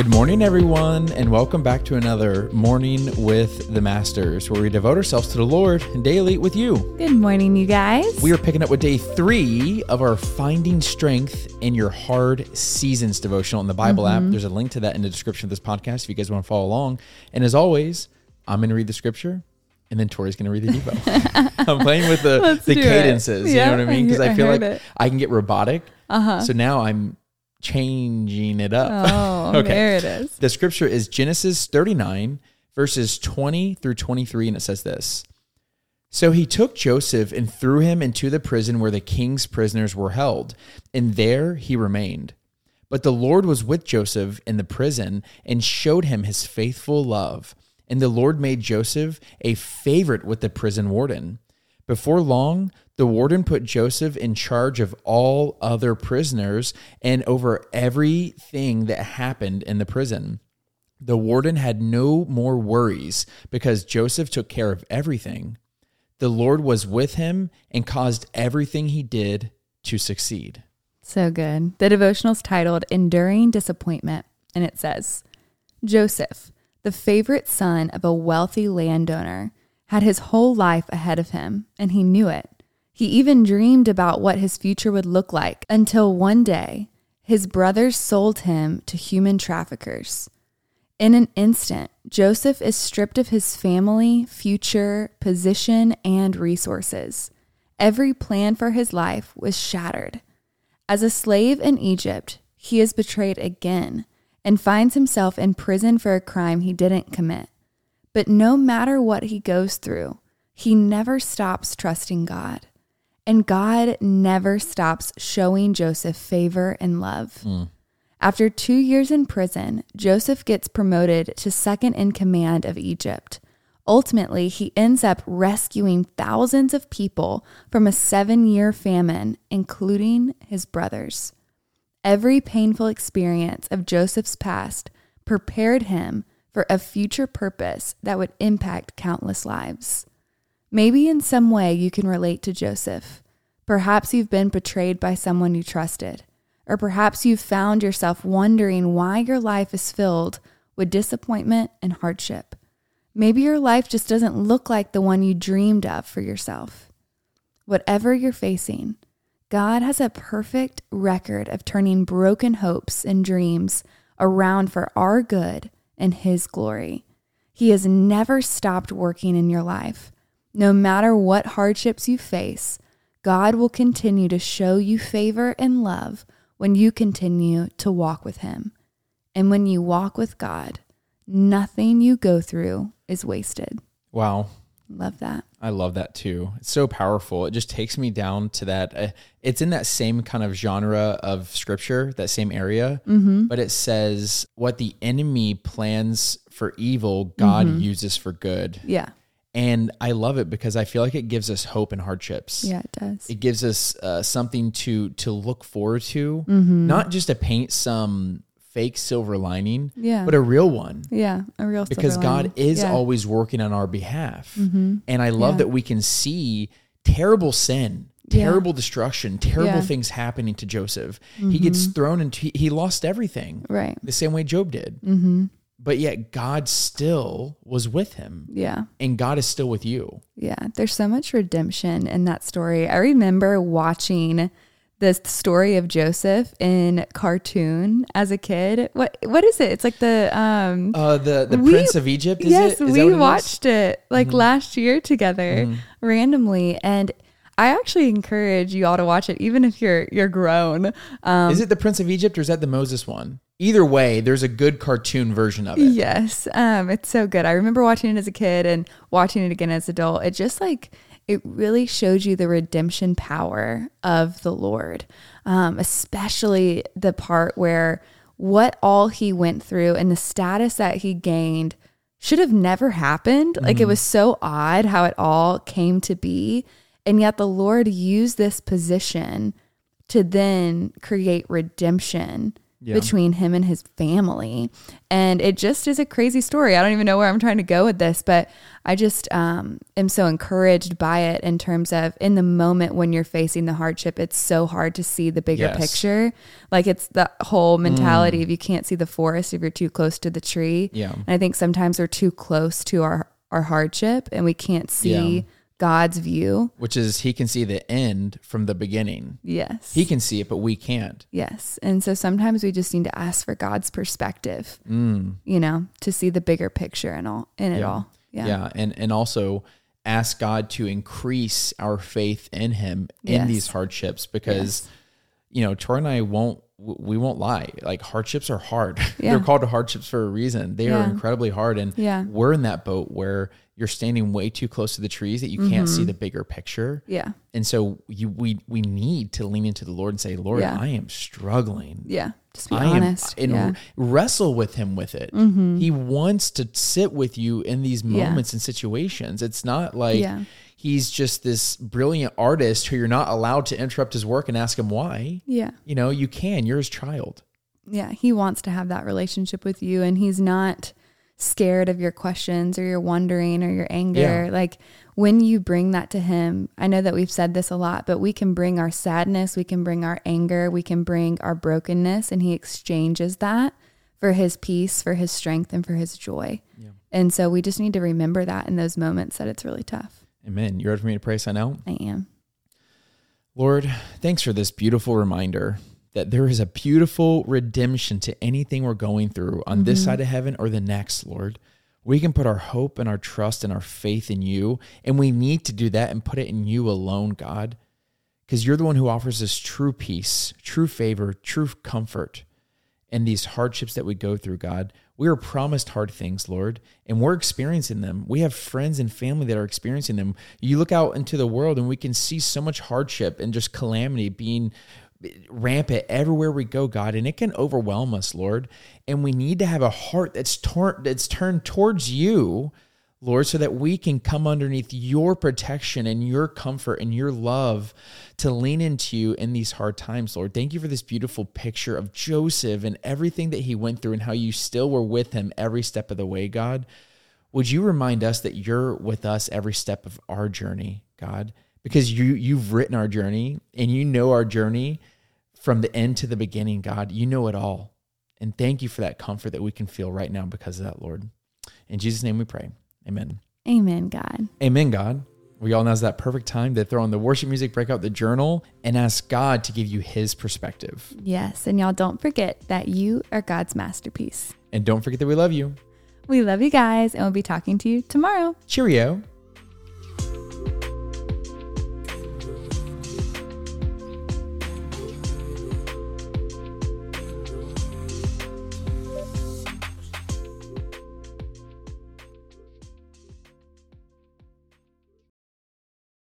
Good morning, everyone, and welcome back to another Morning with the Masters, where we devote ourselves to the Lord and daily with you. Good morning, you guys. We are picking up with day three of our Finding Strength in Your Hard Seasons devotional in the Bible app. There's a link to that in the description of this podcast if you guys want to follow along. And as always, I'm going to read the scripture. And then Tori's going to read the Devo. I'm playing with the, Let's the cadences. Yeah, you know what I mean? Because I, I feel like it. I can get robotic. Uh-huh. So now I'm changing it up. Oh, Okay. there it is. The scripture is Genesis 39, verses 20 through 23, and it says this So he took Joseph and threw him into the prison where the king's prisoners were held, and there he remained. But the Lord was with Joseph in the prison and showed him his faithful love. And the Lord made Joseph a favorite with the prison warden. Before long, the warden put Joseph in charge of all other prisoners and over everything that happened in the prison. The warden had no more worries because Joseph took care of everything. The Lord was with him and caused everything he did to succeed. So good. The devotional is titled Enduring Disappointment, and it says Joseph, the favorite son of a wealthy landowner, had his whole life ahead of him, and he knew it. He even dreamed about what his future would look like until one day his brothers sold him to human traffickers. In an instant, Joseph is stripped of his family, future, position, and resources. Every plan for his life was shattered. As a slave in Egypt, he is betrayed again and finds himself in prison for a crime he didn't commit. But no matter what he goes through, he never stops trusting God. And God never stops showing Joseph favor and love. Hmm. After two years in prison, Joseph gets promoted to second in command of Egypt. Ultimately, he ends up rescuing thousands of people from a seven year famine, including his brothers. Every painful experience of Joseph's past prepared him for a future purpose that would impact countless lives. Maybe in some way you can relate to Joseph. Perhaps you've been betrayed by someone you trusted, or perhaps you've found yourself wondering why your life is filled with disappointment and hardship. Maybe your life just doesn't look like the one you dreamed of for yourself. Whatever you're facing, God has a perfect record of turning broken hopes and dreams around for our good and His glory. He has never stopped working in your life. No matter what hardships you face, God will continue to show you favor and love when you continue to walk with Him. And when you walk with God, nothing you go through is wasted. Wow. Love that. I love that too. It's so powerful. It just takes me down to that. Uh, it's in that same kind of genre of scripture, that same area, but it says what the enemy plans for evil, God uses for good. Yeah. And I love it because I feel like it gives us hope in hardships. Yeah, it does. It gives us uh, something to to look forward to, Mm-hmm. not just to paint some fake silver lining, Yeah. but a real one yeah, a real because silver God lining. is Yeah. Mm-hmm. always working on our behalf. And I love Yeah. that we can see terrible sin, Yeah. terrible destruction, terrible Yeah. Mm-hmm. things happening to Joseph. He gets thrown into, he- he lost everything right. the same way Job did. Mm-hmm. But yet God still was with him, Yeah. and God is still with you. Yeah, there's so much redemption in that story. I remember watching the story of Joseph in cartoon as a kid. What what is it? It's like the um Uh, the the We- Prince of Egypt. Is yes, it? Is we it is? watched it like Mm-hmm. last year together randomly and I actually encourage you all to watch it even if you're you're grown. Um is it the Prince of Egypt or is that the Moses one? Either way, there's a good cartoon version of it. Yes, um, it's so good. I remember watching it as a kid and watching it again as an adult. It just like it really shows you the redemption power of the Lord, um, especially the part where what all he went through and the status that he gained should have never happened. Like it was so odd how it all came to be, and yet the Lord used this position to then create redemption Yeah. between him and his family. And it just is a crazy story. I don't even know where I'm trying to go with this, but I just um, am so encouraged by it in terms of in the moment when you're facing the hardship, it's so hard to see the bigger Yes. picture. Like it's the whole mentality of you can't see the forest if you're too close to the tree. Yeah. And I think sometimes we're too close to our, our hardship and we can't see Yeah. God's view. Which is he can see the end from the beginning. Yes. He can see it, but we can't. Yes. And so sometimes we just need to ask for God's perspective, Mm. you know, to see the bigger picture and all in it all. Yeah. Yeah. And and also ask God to increase our faith in him in Yes. these hardships because you know, Tori and I won't we won't lie. Like hardships are hard. Yeah. They're called hardships for a reason. They are incredibly hard and Yeah. we're in that boat where you're standing way too close to the trees that you can't Mm-hmm. see the bigger picture. Yeah. And so you we we need to lean into the Lord and say, Lord, Yeah. I am struggling. Yeah. Just be I honest. am and yeah. wrestle with him with it. He wants to sit with you in these Yeah. moments and situations. It's not like Yeah. He's just this brilliant artist who you're not allowed to interrupt his work and ask him why. yeah. You know, you can. You're his child. Yeah. He wants to have that relationship with you and he's not scared of your questions or your wondering or your anger. Yeah. Like when you bring that to him, I know that we've said this a lot, but we can bring our sadness, we can bring our anger, we can bring our brokenness, and he exchanges that for his peace, for his strength, and for his joy. Yeah. And so we just need to remember that in those moments that it's really tough. Amen. You ready for me to pray sign out? I am. Lord, thanks for this beautiful reminder that there is a beautiful redemption to anything we're going through on this mm-hmm. side of heaven or the next, Lord. We can put our hope and our trust and our faith in you, and we need to do that and put it in you alone, God, because you're the one who offers us true peace, true favor, true comfort in these hardships that we go through, God. We are promised hard things, Lord, and we're experiencing them. We have friends and family that are experiencing them. You look out into the world and we can see so much hardship and just calamity being rampant everywhere we go, God, and it can overwhelm us, Lord. And we need to have a heart that's torn that's turned towards you, Lord, so that we can come underneath your protection and your comfort and your love to lean into you in these hard times, Lord. Thank you for this beautiful picture of Joseph and everything that he went through and how you still were with him every step of the way, God. Would you remind us that you're with us every step of our journey, God? Because you you've written our journey and you know our journey from the end to the beginning, God. You know it all. And thank you for that comfort that we can feel right now because of that, Lord. In Jesus' name we pray. Amen. Amen, God. Amen, God. We all know it's that perfect time to throw on the worship music, break out the journal, and ask God to give you his perspective. Yes. And y'all don't forget that you are God's masterpiece. And don't forget that we love you. We love you guys, and we'll be talking to you tomorrow. Cheerio.